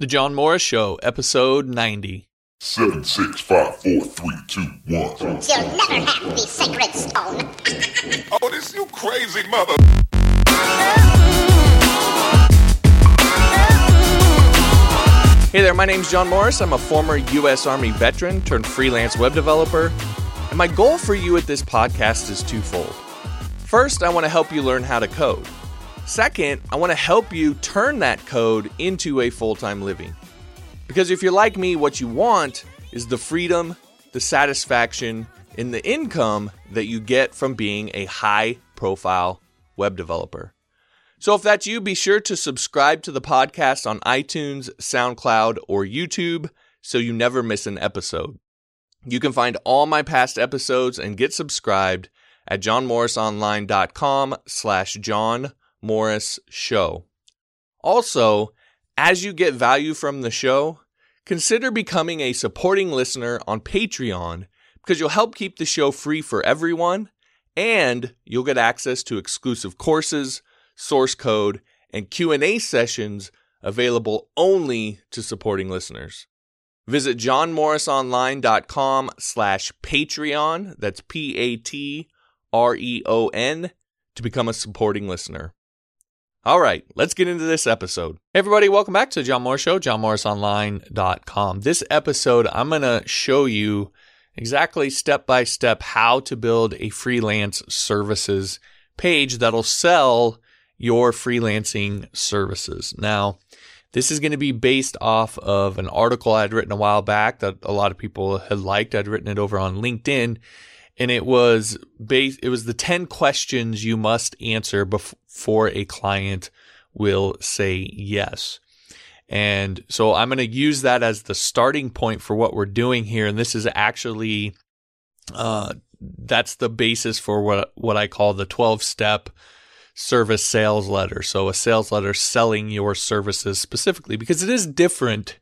The John Morris Show, episode 90. Seven, six, five, four, three, two, one. You'll never have the sacred stone. Oh, this you crazy mother. Hey there, my name's John Morris. I'm a former U.S. Army veteran turned freelance web developer. And my goal for you at this podcast is twofold. First, I want to help you learn how to code. Second, I want to help you turn that code into a full time living. Because if you're like me, what you want is the freedom, the satisfaction, and the income that you get from being a high profile web developer. So if that's you, be sure to subscribe to the podcast on iTunes, SoundCloud, or YouTube so you never miss an episode. You can find all my past episodes and get subscribed at johnmorrisonline.com slash John Morris Show. Also, as you get value from the show, consider becoming a supporting listener on Patreon because you'll help keep the show free for everyone and you'll get access to exclusive courses, source code, and Q&A sessions available only to supporting listeners. Visit johnmorrisonline.com slash Patreon, that's P-A-T-R-E-O-N, to become a supporting listener. All right, let's get into this episode. Hey everybody, welcome back to the John Morris Show, johnmorrisonline.com. This episode, I'm going to show you exactly step by step how to build a freelance services page that'll sell your freelancing services. Now, this is going to be based off of an article I'd written a while back that a lot of people had liked. I'd written it over on LinkedIn and it was based, it was the 10 questions you must answer before a client will say yes. And so I'm going to use that as the starting point for what we're doing here. And this is actually, uh, that's the basis for what, what I call the 12 step service sales letter. So a sales letter selling your services specifically because it is different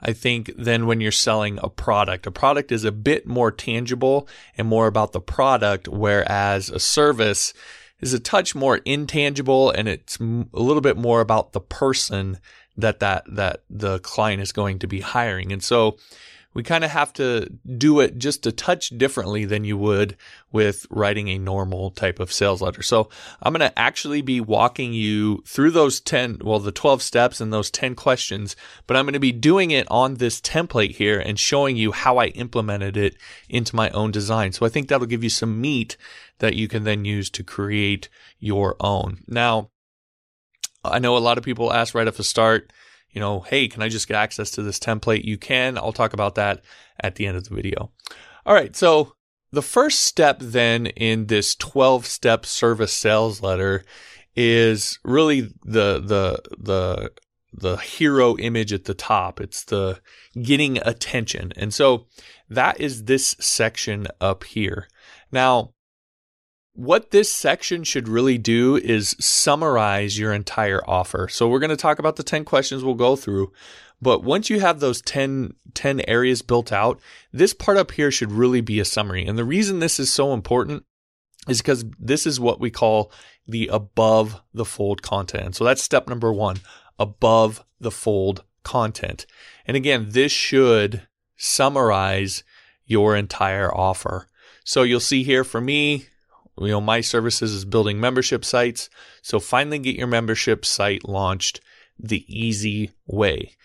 I think, than when you're selling a product. A product is a bit more tangible and more about the product, whereas a service is a touch more intangible and it's a little bit more about the person that that that the client is going to be hiring. And so we kind of have to do it just a touch differently than you would with writing a normal type of sales letter. So I'm going to actually be walking you through those 10, well, the 12 steps and those 10 questions, but I'm going to be doing it on this template here and showing you how I implemented it into my own design. So I think that'll give you some meat that you can then use to create your own. Now, I know a lot of people ask right off the start, you know, hey, can I just get access to this template? You can. I'll talk about that at the end of the video. All right. So the first step then in this 12 step service sales letter is really the, the, the, the hero image at the top. It's the getting attention. And so that is this section up here. Now, what this section should really do is summarize your entire offer. So we're going to talk about the 10 questions we'll go through. But once you have those 10, 10 areas built out, this part up here should really be a summary. And the reason this is so important is because this is what we call the above the fold content. So that's step number one, above the fold content. And again, this should summarize your entire offer. So you'll see here for me, you know, my services is building membership sites. So finally get your membership site launched the easy way.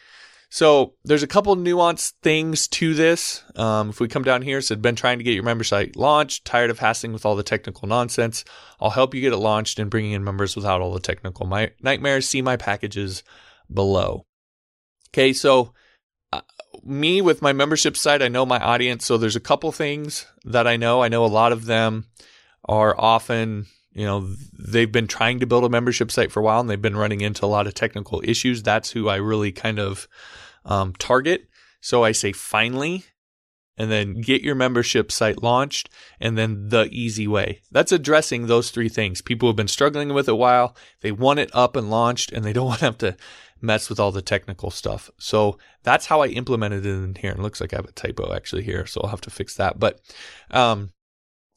So there's a couple nuanced things to this. Um, if we come down here, said been trying to get your member site launched, tired of hassling with all the technical nonsense. I'll help you get it launched and bringing in members without all the technical my, nightmares. See my packages below. Okay, so uh, me with my membership site, I know my audience. So there's a couple things that I know. I know a lot of them are often, you know, they've been trying to build a membership site for a while and they've been running into a lot of technical issues. That's who I really kind of um, target. So I say finally, and then get your membership site launched, and then the easy way. That's addressing those three things. People have been struggling with it a while. They want it up and launched, and they don't want to have to mess with all the technical stuff. So that's how I implemented it in here. It looks like I have a typo actually here, so I'll have to fix that. But um,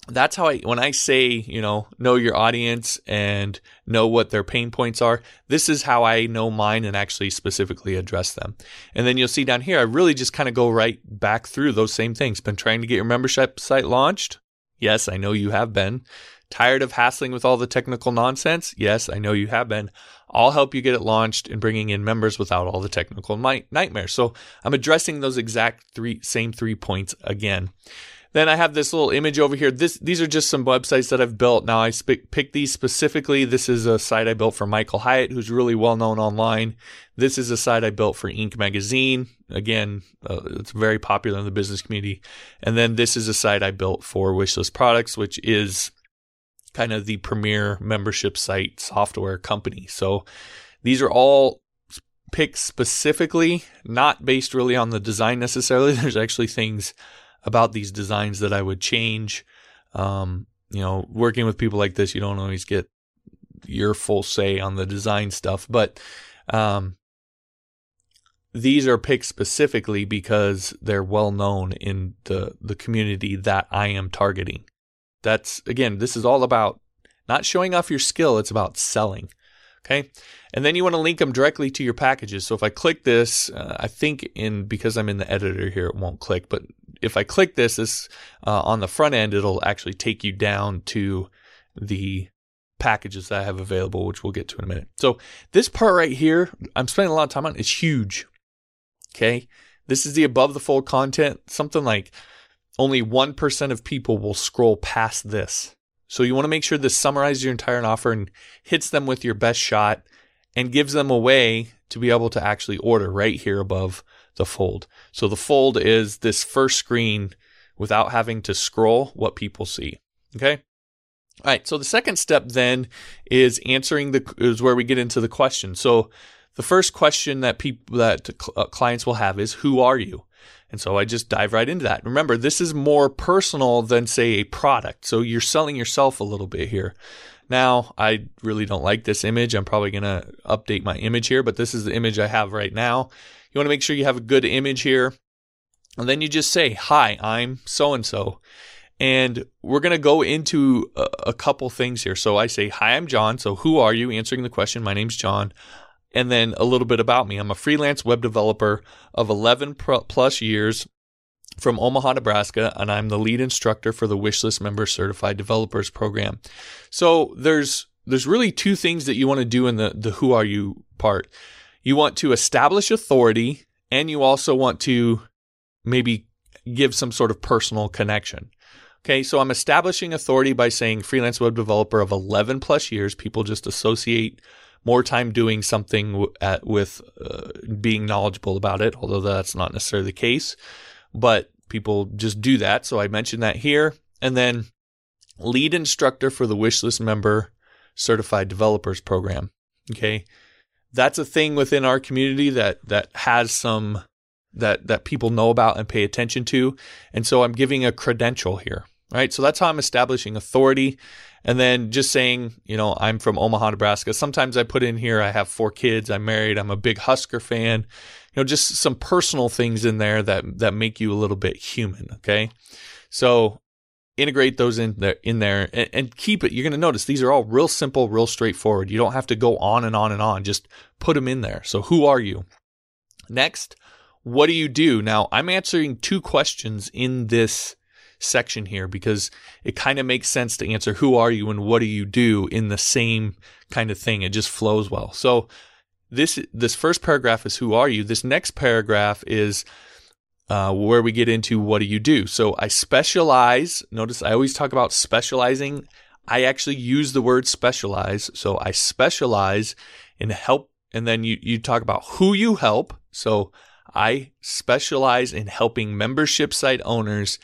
that's how I, when I say, you know, know your audience and know what their pain points are, this is how I know mine and actually specifically address them. And then you'll see down here, I really just kind of go right back through those same things. Been trying to get your membership site launched? Yes, I know you have been. Tired of hassling with all the technical nonsense? Yes, I know you have been. I'll help you get it launched and bringing in members without all the technical nightmares. So I'm addressing those exact three, same three points again. Then I have this little image over here. This, these are just some websites that I've built. Now I sp- picked these specifically. This is a site I built for Michael Hyatt, who's really well known online. This is a site I built for Inc. magazine. Again, uh, it's very popular in the business community. And then this is a site I built for Wishlist Products, which is kind of the premier membership site software company. So these are all picked specifically, not based really on the design necessarily. There's actually things about these designs that I would change. Um, you know, working with people like this, you don't always get your full say on the design stuff, but um, these are picked specifically because they're well known in the the community that I am targeting. That's again, this is all about not showing off your skill, it's about selling. Okay. And then you want to link them directly to your packages. So if I click this, uh, I think in, because I'm in the editor here, it won't click, but if I click this, this, uh, on the front end, it'll actually take you down to the packages that I have available, which we'll get to in a minute. So this part right here, I'm spending a lot of time on, it's huge. Okay. This is the above the fold content, something like only 1% of people will scroll past this. So you want to make sure this summarizes your entire offer and hits them with your best shot and gives them a way to be able to actually order right here above the fold. So the fold is this first screen without having to scroll what people see. Okay. All right. So the second step then is answering the, is where we get into the question. So the first question that people, that uh, clients will have is, who are you? And so I just dive right into that. Remember, this is more personal than, say, a product. So you're selling yourself a little bit here. Now, I really don't like this image. I'm probably going to update my image here, but this is the image I have right now. You want to make sure you have a good image here. And then you just say, Hi, I'm so and so. And we're going to go into a, a, couple things here. So I say, Hi, I'm John. So who are you? Answering the question, my name's John and then a little bit about me. I'm a freelance web developer of 11 plus years from Omaha, Nebraska, and I'm the lead instructor for the Wishlist Member Certified Developers Program. So there's there's really two things that you want to do in the the who are you part. You want to establish authority and you also want to maybe give some sort of personal connection. Okay, so I'm establishing authority by saying freelance web developer of 11 plus years. People just associate more time doing something at, with uh, being knowledgeable about it, although that's not necessarily the case. But people just do that. So I mentioned that here. And then lead instructor for the Wishlist member certified developers program. Okay. That's a thing within our community that, that has some that, that people know about and pay attention to. And so I'm giving a credential here, right? So that's how I'm establishing authority. And then just saying, you know, I'm from Omaha, Nebraska. Sometimes I put in here, I have four kids, I'm married, I'm a big Husker fan. You know, just some personal things in there that, that make you a little bit human. Okay. So integrate those in there, in there and, and keep it. You're going to notice these are all real simple, real straightforward. You don't have to go on and on and on. Just put them in there. So who are you? Next, what do you do? Now I'm answering two questions in this section here because it kind of makes sense to answer who are you and what do you do in the same kind of thing. It just flows well. So this this first paragraph is who are you. This next paragraph is uh, where we get into what do you do. So I specialize. Notice I always talk about specializing. I actually use the word specialize. So I specialize in help. And then you, you talk about who you help. So I specialize in helping membership site owners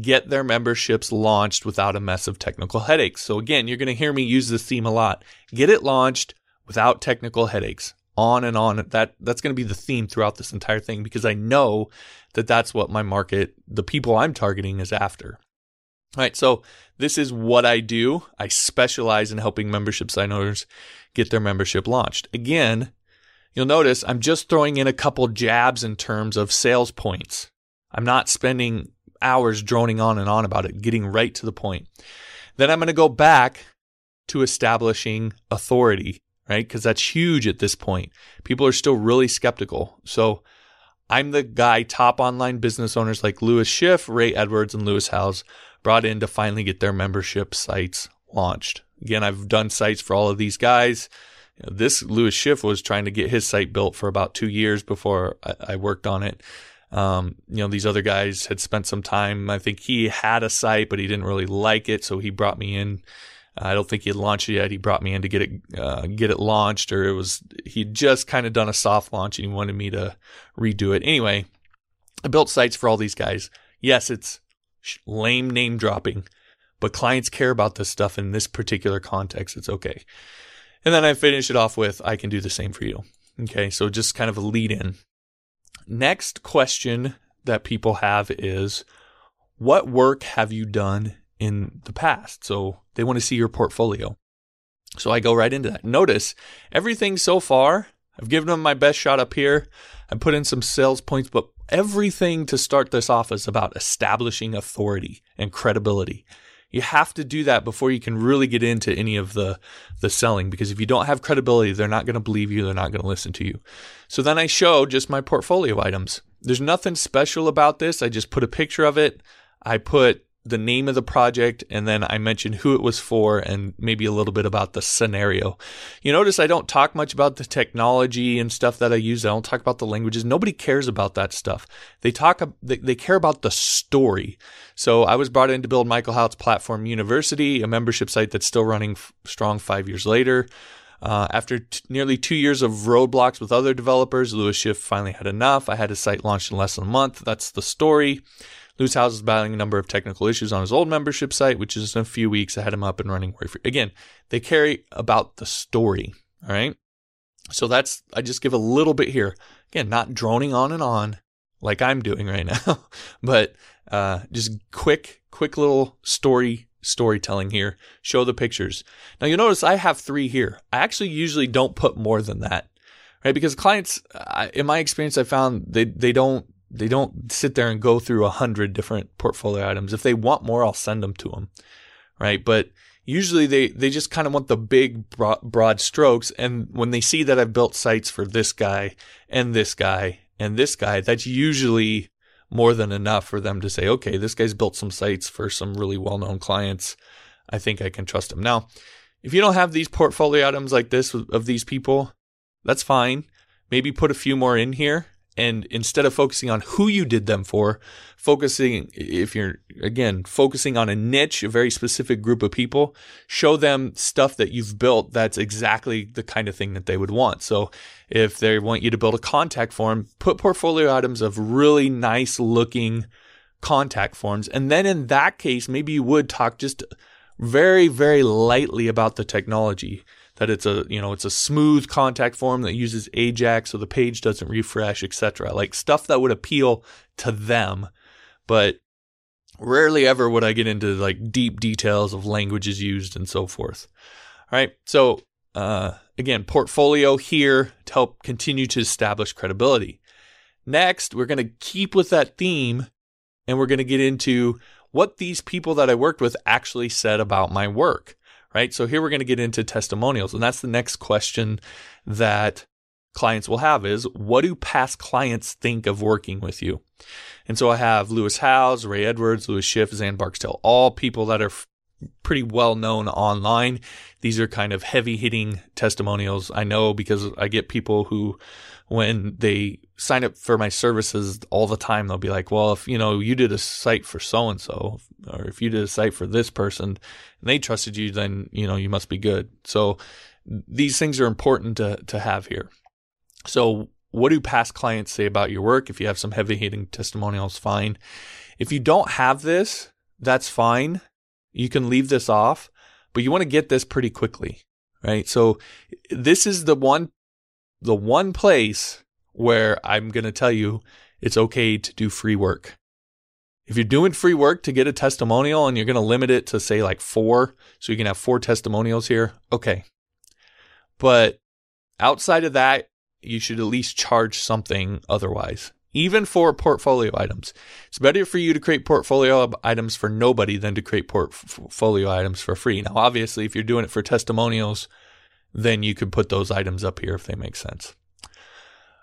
get their memberships launched without a mess of technical headaches. So again, you're going to hear me use this theme a lot. Get it launched without technical headaches. On and on. That that's going to be the theme throughout this entire thing because I know that that's what my market, the people I'm targeting is after. All right, so this is what I do. I specialize in helping membership site owners get their membership launched. Again, you'll notice I'm just throwing in a couple jabs in terms of sales points. I'm not spending hours droning on and on about it, getting right to the point. Then I'm going to go back to establishing authority, right? Because that's huge at this point. People are still really skeptical. So I'm the guy top online business owners like Lewis Schiff, Ray Edwards, and Lewis Howes brought in to finally get their membership sites launched. Again, I've done sites for all of these guys. You know, this Lewis Schiff was trying to get his site built for about two years before I, I worked on it. Um, you know, these other guys had spent some time. I think he had a site, but he didn't really like it, so he brought me in. I don't think he had launched it yet. He brought me in to get it uh, get it launched, or it was he'd just kind of done a soft launch and he wanted me to redo it. Anyway, I built sites for all these guys. Yes, it's lame name dropping, but clients care about this stuff in this particular context. It's okay. And then I finish it off with I can do the same for you. Okay, so just kind of a lead in. Next question that people have is what work have you done in the past? So they want to see your portfolio. So I go right into that. Notice everything so far, I've given them my best shot up here. I put in some sales points, but everything to start this off is about establishing authority and credibility. You have to do that before you can really get into any of the the selling because if you don't have credibility, they're not going to believe you, they're not going to listen to you. So then I show just my portfolio items. There's nothing special about this. I just put a picture of it. I put the name of the project and then I mentioned who it was for and maybe a little bit about the scenario. You notice I don't talk much about the technology and stuff that I use. I don't talk about the languages. Nobody cares about that stuff. They talk they, they care about the story. So I was brought in to build Michael Hyatt's Platform University, a membership site that's still running f- strong 5 years later. Uh, after t- nearly two years of roadblocks with other developers, Lewis Schiff finally had enough. I had a site launched in less than a month. That's the story. Lewis is battling a number of technical issues on his old membership site, which is in a few weeks. I had him up and running. Again, they carry about the story. All right. So that's, I just give a little bit here. Again, not droning on and on like I'm doing right now, but uh, just quick, quick little story storytelling here. Show the pictures. Now you'll notice I have three here. I actually usually don't put more than that, right? Because clients, in my experience, I found they they don't they don't sit there and go through a hundred different portfolio items. If they want more, I'll send them to them. Right. But usually they, they just kind of want the big broad, broad strokes. And when they see that I've built sites for this guy and this guy and this guy, that's usually more than enough for them to say, okay, this guy's built some sites for some really well known clients. I think I can trust him. Now, if you don't have these portfolio items like this of these people, that's fine. Maybe put a few more in here and instead of focusing on who you did them for, focusing, if you're again, focusing on a niche, a very specific group of people, show them stuff that you've built that's exactly the kind of thing that they would want. So if they want you to build a contact form, put portfolio items of really nice looking contact forms. And then in that case, maybe you would talk just very, very lightly about the technology that it's a you know it's a smooth contact form that uses Ajax so the page doesn't refresh, etc. Like stuff that would appeal to them, but rarely ever would I get into like deep details of languages used and so forth. All right, so uh, again, portfolio here to help continue to establish credibility. Next, we're going to keep with that theme and we're going to get into what these people that I worked with actually said about my work right? So here we're going to get into testimonials. And that's the next question that clients will have is what do past clients think of working with you? And so I have Lewis Howes, Ray Edwards, Lewis Schiff, Zan Barksdale, all people that are pretty well known online. These are kind of heavy hitting testimonials. I know because I get people who, when they sign up for my services all the time, they'll be like, well, if you know, you did a site for so and so, or if you did a site for this person and they trusted you, then, you know, you must be good. So these things are important to, to have here. So what do past clients say about your work? If you have some heavy hitting testimonials, fine. If you don't have this, that's fine. You can leave this off, but you want to get this pretty quickly, right? So this is the one, the one place where I'm going to tell you it's okay to do free work. If you're doing free work to get a testimonial and you're going to limit it to say like four, so you can have four testimonials here, okay. But outside of that, you should at least charge something otherwise. even for portfolio items. It's better for you to create portfolio items for nobody than to create portfolio items for free. Now, obviously, if you're doing it for testimonials, then you could put those items up here if they make sense.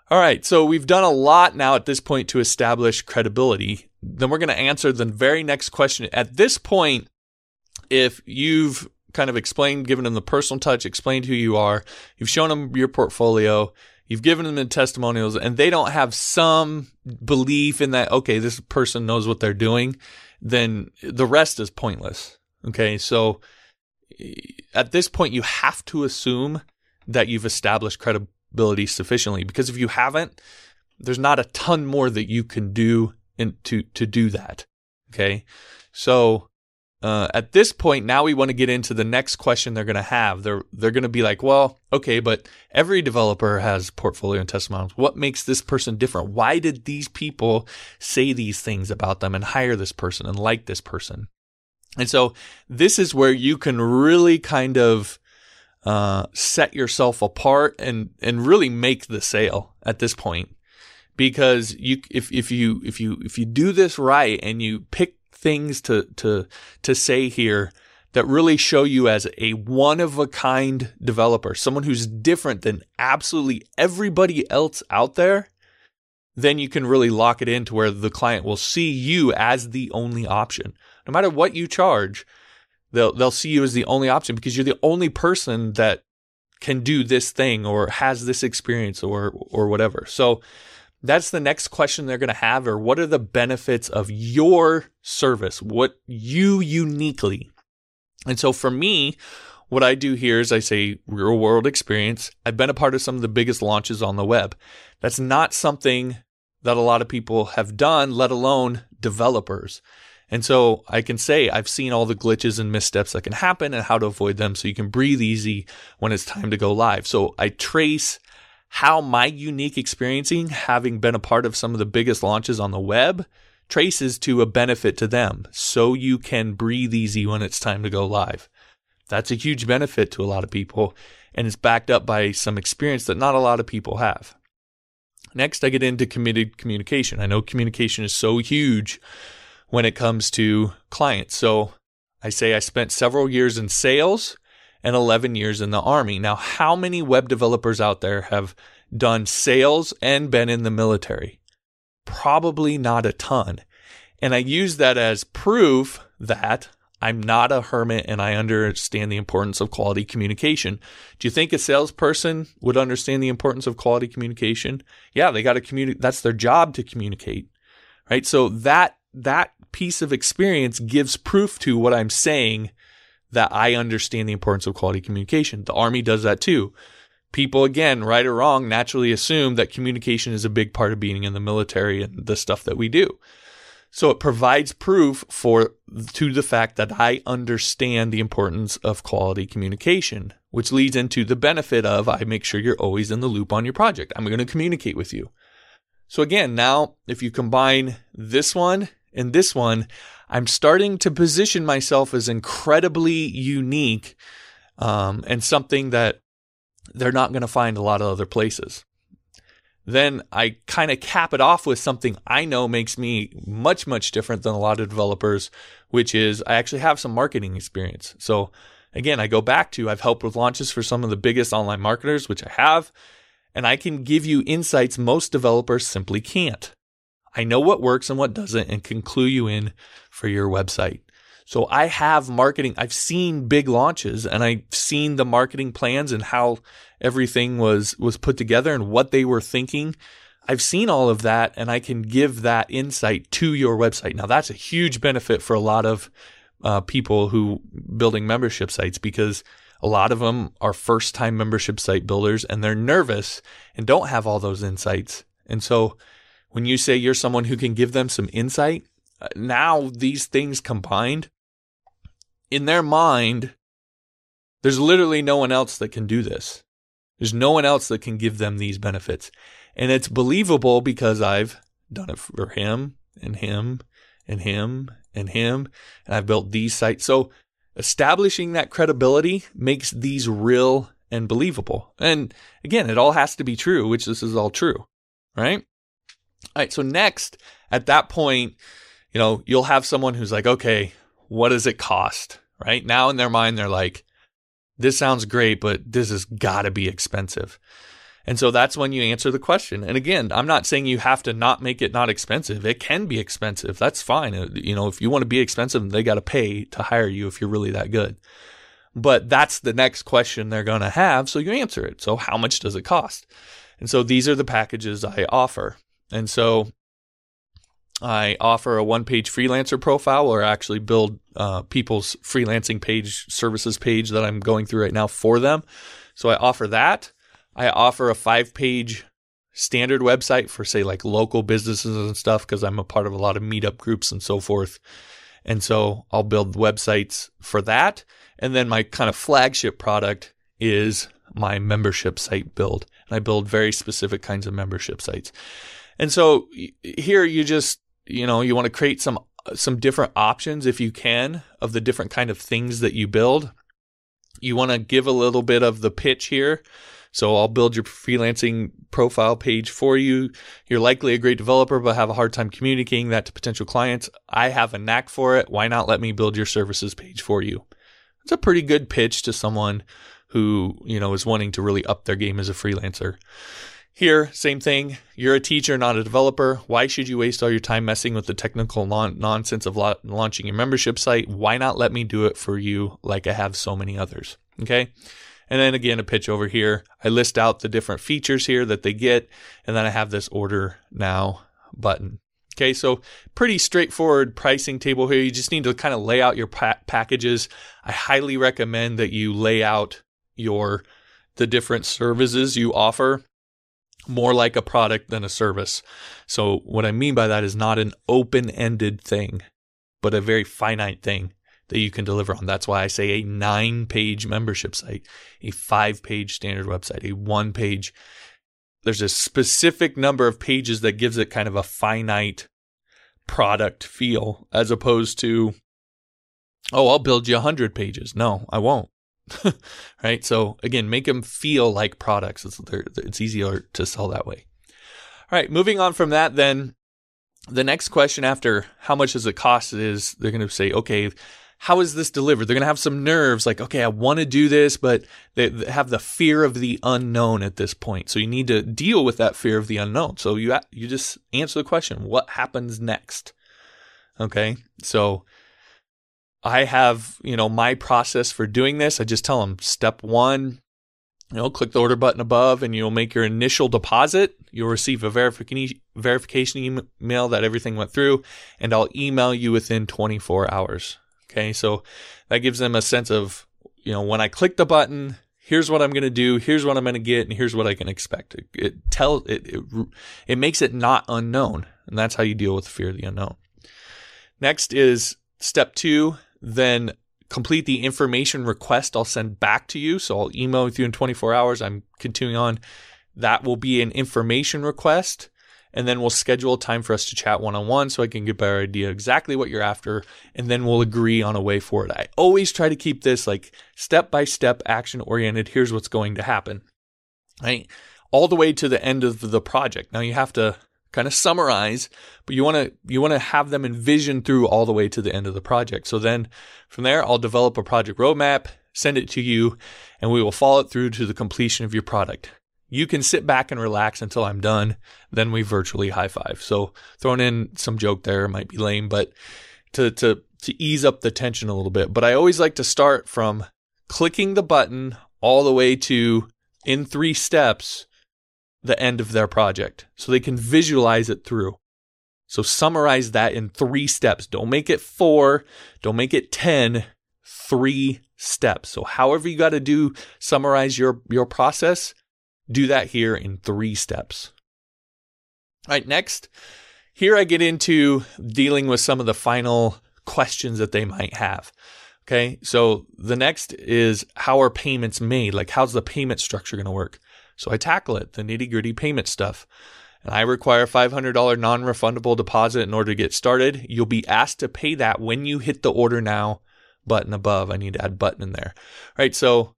All right, so we've done a lot now at this point to establish credibility. Then we're going to answer the very next question. At this point, if you've kind of explained, given them the personal touch, explained who you are, you've shown them your portfolio, you've given them the testimonials, and they don't have some belief in that, okay, this person knows what they're doing, then the rest is pointless. Okay, so at this point, you have to assume that you've established credibility sufficiently because if you haven't, there's not a ton more that you can do in, to to do that. Okay, so uh, at this point, now we want to get into the next question they're going to have. They're they're going to be like, well, okay, but every developer has portfolio and testimonials. What makes this person different? Why did these people say these things about them and hire this person and like this person? And so this is where you can really kind of uh, set yourself apart and and really make the sale at this point because you if if you if you if you do this right and you pick things to to to say here that really show you as a one of a kind developer, someone who's different than absolutely everybody else out there, then you can really lock it in to where the client will see you as the only option no matter what you charge, they'll they'll see you as the only option because you're the only person that can do this thing or has this experience or or whatever. So that's the next question they're going to have or what are the benefits of your service? What you uniquely. And so for me, what I do here is I say real world experience. I've been a part of some of the biggest launches on the web. That's not something that a lot of people have done, let alone developers. And so I can say I've seen all the glitches and missteps that can happen and how to avoid them so you can breathe easy when it's time to go live. So I trace how my unique experiencing, having been a part of some of the biggest launches on the web, traces to a benefit to them so you can breathe easy when it's time to go live. That's a huge benefit to a lot of people and it's backed up by some experience that not a lot of people have. Next, I get into committed communication. I know communication is so huge when it comes to clients. So I say I spent several years in sales and 11 years in the army. Now, how many web developers out there have done sales and been in the military? Probably not a ton. And I use that as proof that I'm not a hermit and I understand the importance of quality communication. Do you think a salesperson would understand the importance of quality communication? Yeah, they got to communicate. That's their job to communicate, right? So that, that piece of experience gives proof to what I'm saying that I understand the importance of quality communication. The Army does that too. People, again, right or wrong, naturally assume that communication is a big part of being in the military and the stuff that we do. So it provides proof for to the fact that I understand the importance of quality communication, which leads into the benefit of I make sure you're always in the loop on your project. I'm going to communicate with you. So again, now if you combine this one and this one, I'm starting to position myself as incredibly unique um, and something that they're not going to find a lot of other places. Then I kind of cap it off with something I know makes me much, much different than a lot of developers, which is I actually have some marketing experience. So again, I go back to I've helped with launches for some of the biggest online marketers, which I have, and I can give you insights most developers simply can't. I know what works and what doesn't and can clue you in for your website. So I have marketing. I've seen big launches and I've seen the marketing plans and how everything was, was put together and what they were thinking. I've seen all of that and I can give that insight to your website. Now that's a huge benefit for a lot of uh, people who building membership sites because a lot of them are first time membership site builders and they're nervous and don't have all those insights. And so when you say you're someone who can give them some insight, uh, now these things combined, in their mind, there's literally no one else that can do this. There's no one else that can give them these benefits. And it's believable because I've done it for him and him and him and him. And I've built these sites. So establishing that credibility makes these real and believable. And again, it all has to be true, which this is all true, right? All right. So next, at that point, you know, you'll have someone who's like, okay, what does it cost? Right now in their mind, they're like, this sounds great, but this has got to be expensive. And so that's when you answer the question. And again, I'm not saying you have to not make it not expensive. It can be expensive. That's fine. Uh, you know, if you want to be expensive, they got to pay to hire you if you're really that good. But that's the next question they're going to have. So you answer it. So how much does it cost? And so these are the packages I offer. And so I offer a one page freelancer profile or actually build uh, people's freelancing page, services page that I'm going through right now for them. So I offer that. I offer a five page standard website for, say, like local businesses and stuff because I'm a part of a lot of meetup groups and so forth. And so I'll build websites for that. And then my kind of flagship product is my membership site build. And I build very specific kinds of membership sites. And so here you just you know, you want to create some some different options if you can of the different kind of things that you build. You want to give a little bit of the pitch here. So I'll build your freelancing profile page for you. You're likely a great developer, but have a hard time communicating that to potential clients. I have a knack for it. Why not let me build your services page for you? It's a pretty good pitch to someone who, you know, is wanting to really up their game as a freelancer. Here, same thing. You're a teacher, not a developer. Why should you waste all your time messing with the technical non- nonsense of la- launching your membership site? Why not let me do it for you like I have so many others? Okay. And then again, a pitch over here. I list out the different features here that they get. And then I have this order now button. Okay. So pretty straightforward pricing table here. You just need to kind of lay out your pa- packages. I highly recommend that you lay out your, the different services you offer more like a product than a service. So what I mean by that is not an open-ended thing, but a very finite thing that you can deliver on. That's why I say a nine page membership site, a five page standard website, a one page. There's a specific number of pages that gives it kind of a finite product feel as opposed to, oh, I'll build you a hundred pages. No, I won't. right? So again, make them feel like products. It's, it's easier to sell that way. All right, moving on from that, then the next question after how much does it cost is they're going to say, okay, how is this delivered? They're going to have some nerves like, okay, I want to do this, but they have the fear of the unknown at this point. So you need to deal with that fear of the unknown. So you, you just answer the question, what happens next? Okay. So I have, you know, my process for doing this. I just tell them step one, you know, click the order button above and you'll make your initial deposit. You'll receive a verification verification email that everything went through and I'll email you within 24 hours. Okay. So that gives them a sense of, you know, when I click the button, here's what I'm going to do, here's what I'm going to get, and here's what I can expect. It, it tells it, it it makes it not unknown, and that's how you deal with the fear of the unknown. Next is step two, then complete the information request I'll send back to you. So I'll email with you in 24 hours. I'm continuing on. That will be an information request. And then we'll schedule a time for us to chat one on one so I can get a better idea exactly what you're after. And then we'll agree on a way forward. I always try to keep this like step by step action oriented. Here's what's going to happen. Right? All the way to the end of the project. Now you have to kind of summarize, but you want to you want to have them envision through all the way to the end of the project. So then from there, I'll develop a project roadmap, send it to you, and we will follow it through to the completion of your product. You can sit back and relax until I'm done. Then we virtually high five. So throwing in some joke there might be lame, but to to to ease up the tension a little bit. But I always like to start from clicking the button all the way to in three steps the end of their project so they can visualize it through. So summarize that in three steps. Don't make it four. Don't make it 10. Three steps. So however you got to do, summarize your, your process, do that here in three steps. All right. Next, here I get into dealing with some of the final questions that they might have. Okay. So the next is how are payments made? Like how's the payment structure going to work? So I tackle it, the nitty gritty payment stuff. And I require a $500 non refundable deposit in order to get started. You'll be asked to pay that when you hit the order now button above. I need to add button in there. All right. So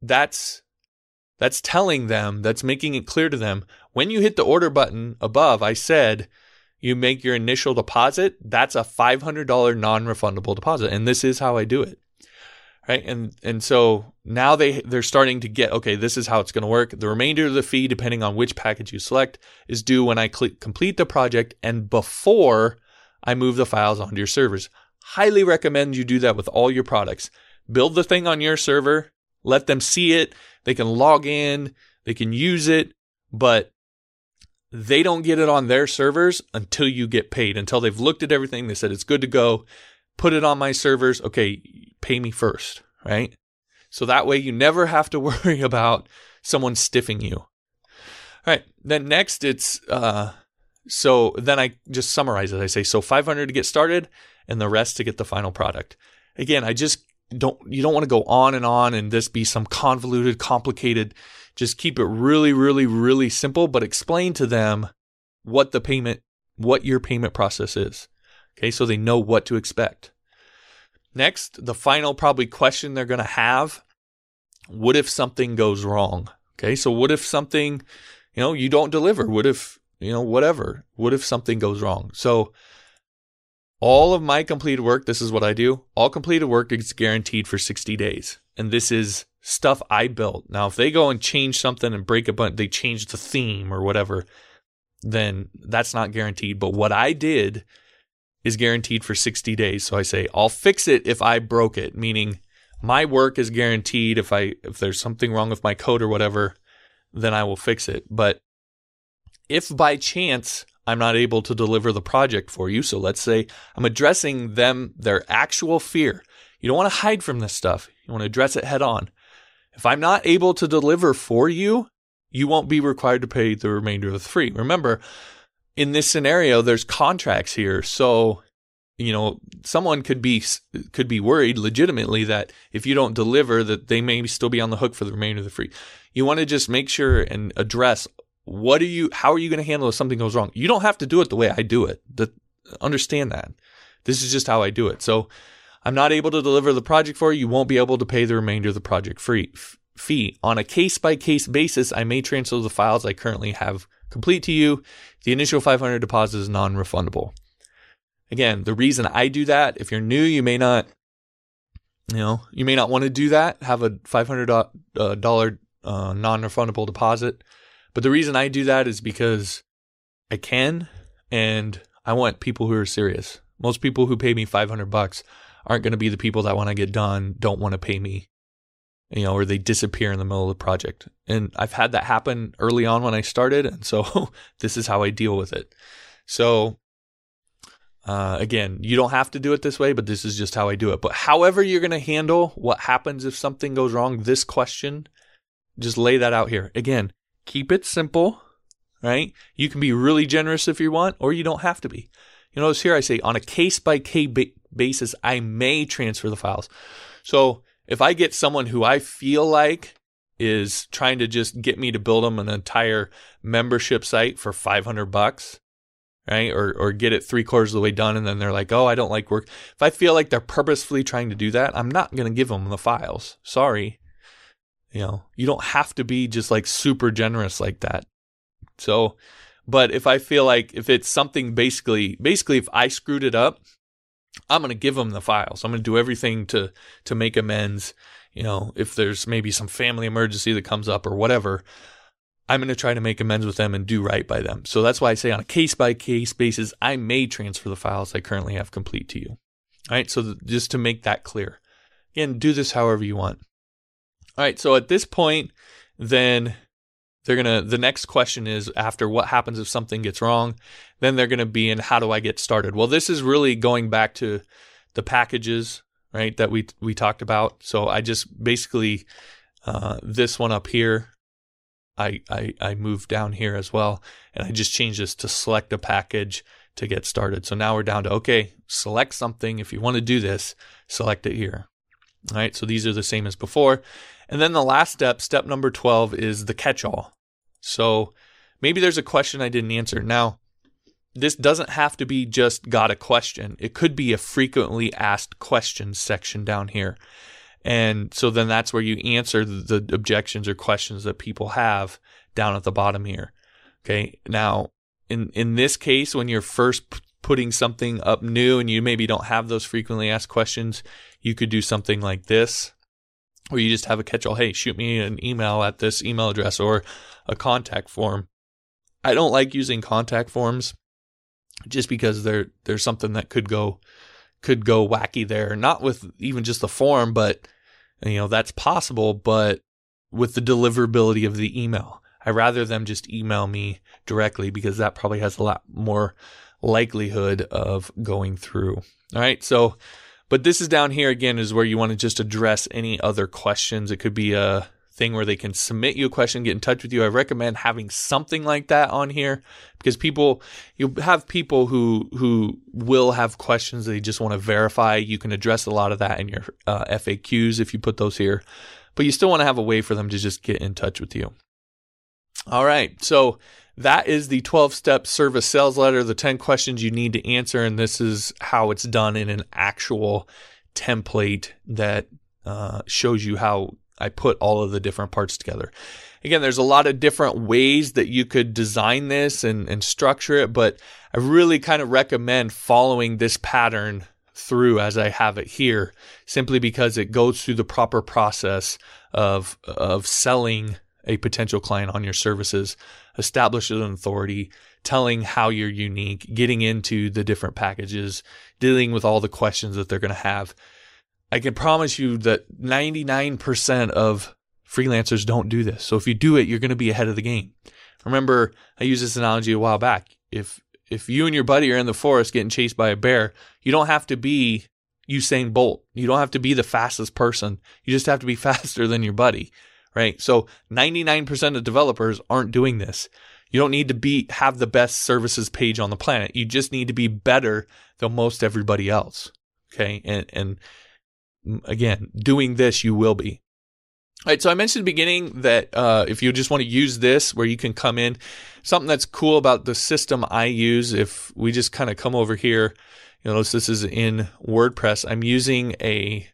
that's, that's telling them, that's making it clear to them When you hit the order button above, I said you make your initial deposit. That's a $500 non refundable deposit. And this is how I do it. Right. And, and so now they, they're starting to get, okay, this is how it's going to work. The remainder of the fee, depending on which package you select, is due when I cl- complete the project and before I move the files onto your servers. Highly recommend you do that with all your products. Build the thing on your server, let them see it. They can log in, they can use it, but they don't get it on their servers until you get paid, until they've looked at everything. They said it's good to go. Put it on my servers. Okay, pay me first, right? So that way you never have to worry about someone stiffing you. All right. Then next it's, uh, so then I just summarize it. I say, so 500 to get started and the rest to get the final product. Again, I just don't, you don't want to go on and on and this be some convoluted, complicated. Just keep it really, really, really simple, but explain to them what the payment, what your payment process is. Okay. So they know what to expect. Next, the final probably question they're going to have. What if something goes wrong? Okay. So what if something, you know, you don't deliver? What if, you know, whatever? What if something goes wrong? So all of my completed work, this is what I do. All completed work is guaranteed for 60 days. And this is stuff I built. Now, if they go and change something and break a bunch, they change the theme or whatever, then that's not guaranteed. But what I did is guaranteed for 60 days. So I say, I'll fix it if I broke it, meaning my work is guaranteed. If I, if there's something wrong with my code or whatever, then I will fix it. But if by chance I'm not able to deliver the project for you. So let's say I'm addressing them, their actual fear. You don't want to hide from this stuff. You want to address it head on. If I'm not able to deliver for you, you won't be required to pay the remainder of the fee. Remember, in this scenario, there's contracts here. So, you know, someone could be, could be worried legitimately that if you don't deliver that they may still be on the hook for the remainder of the fee. You want to just make sure and address what are you how are you going to handle if something goes wrong? You don't have to do it the way i do it. The, understand that. This is just how i do it. So i'm not able to deliver the project for you. You won't be able to pay the remainder of the project free fee. On a case by case basis i may transfer the files i currently have complete to you. The initial 500 deposit is non-refundable. Again the reason i do that if you're new you may not you know you may not want to do that have a $500 uh, dollar uh, non-refundable deposit. But the reason I do that is because I can and I want people who are serious. Most people who pay me 500 bucks aren't going to be the people that when I get done don't want to pay me, you know, or they disappear in the middle of the project. And I've had that happen early on when I started. And so this is how I deal with it. So uh, again, you don't have to do it this way, but this is just how I do it. But however you're going to handle what happens if something goes wrong, this question, just lay that out here. Again, keep it simple, right? You can be really generous if you want, or you don't have to be. You notice here I say on a case by case basis, I may transfer the files. So if I get someone who I feel like is trying to just get me to build them an entire membership site for 500 bucks, right? Or, or get it three quarters of the way done. And then they're like, oh, I don't like work. If I feel like they're purposefully trying to do that, I'm not going to give them the files. Sorry. You know, you don't have to be just like super generous like that. So, but if I feel like if it's something basically, basically, if I screwed it up, I'm going to give them the files. I'm going to do everything to, to make amends. You know, if there's maybe some family emergency that comes up or whatever, I'm going to try to make amends with them and do right by them. So that's why I say on a case by case basis, I may transfer the files I currently have complete to you. All right. So th- just to make that clear, again, do this however you want. All right, so at this point, then they're gonna. The next question is after what happens if something gets wrong. Then they're gonna be in how do I get started? Well, this is really going back to the packages, right? That we we talked about. So I just basically uh, this one up here. I, I I moved down here as well, and I just changed this to select a package to get started. So now we're down to okay, select something. If you want to do this, select it here. All right, so these are the same as before. And then the last step, step number 12, is the catch all. So maybe there's a question I didn't answer. Now, this doesn't have to be just got a question, it could be a frequently asked questions section down here. And so then that's where you answer the objections or questions that people have down at the bottom here. Okay. Now, in in this case, when you're first p- putting something up new and you maybe don't have those frequently asked questions, you could do something like this, where you just have a catch-all. Hey, shoot me an email at this email address or a contact form. I don't like using contact forms just because there there's something that could go could go wacky there. Not with even just the form, but you know that's possible. But with the deliverability of the email, I rather them just email me directly because that probably has a lot more likelihood of going through. All right, so but this is down here again is where you want to just address any other questions. It could be a thing where they can submit you a question, get in touch with you. I recommend having something like that on here because people you have people who who will have questions they just want to verify. You can address a lot of that in your uh, FAQs if you put those here, but you still want to have a way for them to just get in touch with you. All right, so that is the 12 step service sales letter, the 10 questions you need to answer, and this is how it's done in an actual template that uh, shows you how I put all of the different parts together. Again, there's a lot of different ways that you could design this and, and structure it, but I really kind of recommend following this pattern through as I have it here, simply because it goes through the proper process of of selling a potential client on your services, establishes an authority, telling how you're unique, getting into the different packages, dealing with all the questions that they're going to have. I can promise you that 99% of freelancers don't do this. So if you do it, you're going to be ahead of the game. Remember, I used this analogy a while back. If if you and your buddy are in the forest getting chased by a bear, you don't have to be Usain Bolt. You don't have to be the fastest person. You just have to be faster than your buddy, right? So 99% of developers aren't doing this. You don't need to be have the best services page on the planet. You just need to be better than most everybody else. Okay? And and again, doing this, you will be. All right, so I mentioned at the beginning that uh, if you just want to use this, where you can come in, something that's cool about the system I use, if we just kind of come over here, you notice this is in WordPress. I'm using a,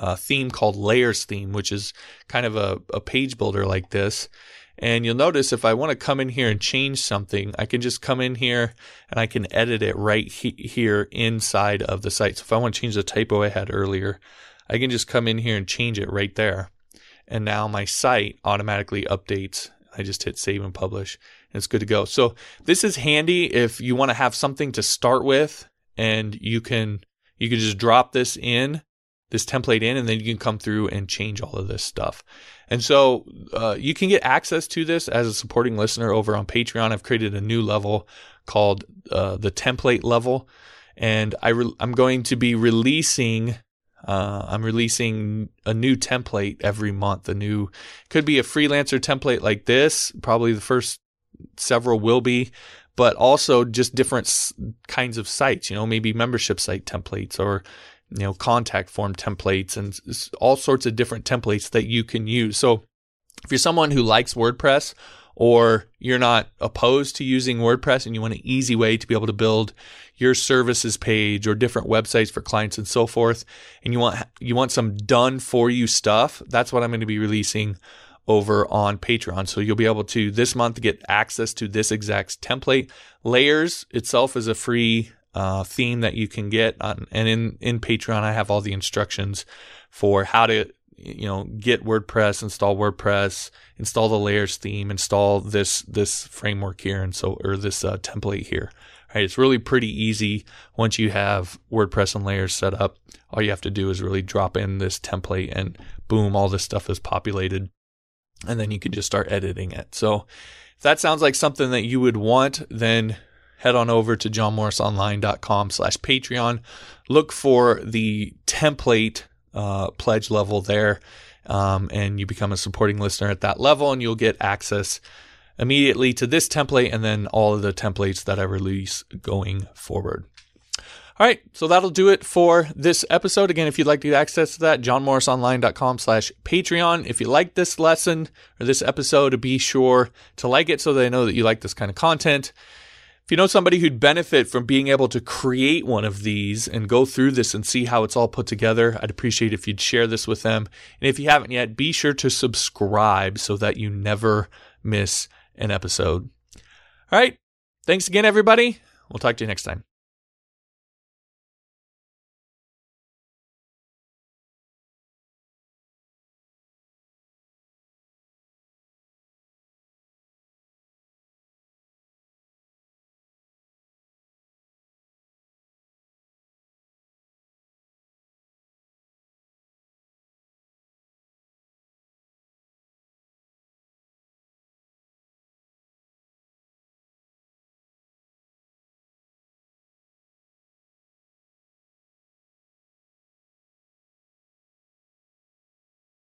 a theme called Layers Theme, which is kind of a, a page builder like this. And you'll notice if I want to come in here and change something, I can just come in here and I can edit it right he- here inside of the site. So if I want to change the typo I had earlier, I can just come in here and change it right there. And now my site automatically updates. I just hit save and publish and it's good to go. So this is handy if you want to have something to start with and you can, you can just drop this in, this template in, and then you can come through and change all of this stuff. And so uh, you can get access to this as a supporting listener over on Patreon. I've created a new level called uh, the template level. And I I'm going to be releasing uh, I'm releasing a new template every month. A new could be a freelancer template like this. Probably the first several will be, but also just different kinds of sites. You know, maybe membership site templates or you know contact form templates and all sorts of different templates that you can use. So if you're someone who likes WordPress or you're not opposed to using WordPress and you want an easy way to be able to build your services page or different websites for clients and so forth and you want you want some done for you stuff, that's what I'm going to be releasing over on Patreon. So you'll be able to this month get access to this exact template. Layers itself is a free uh, theme that you can get on, and in in Patreon I have all the instructions for how to you know get WordPress, install WordPress, install the layers theme, install this this framework here, and so or this uh, template here. Right, it's really pretty easy once you have WordPress and layers set up. All you have to do is really drop in this template, and boom, all this stuff is populated, and then you can just start editing it. So if that sounds like something that you would want, then head on over to johnmorrisonline.com slash patreon look for the template uh, pledge level there um, and you become a supporting listener at that level and you'll get access immediately to this template and then all of the templates that i release going forward all right, so that'll do it for this episode. Again, if you'd like to get access to that, johnmorrisonline.com slash Patreon. If you like this lesson or this episode, be sure to like it so they know that you like this kind of content. If you know somebody who'd benefit from being able to create one of these and go through this and see how it's all put together, I'd appreciate if you'd share this with them. And if you haven't yet, be sure to subscribe so that you never miss an episode. All right. Thanks again, everybody. We'll talk to you next time.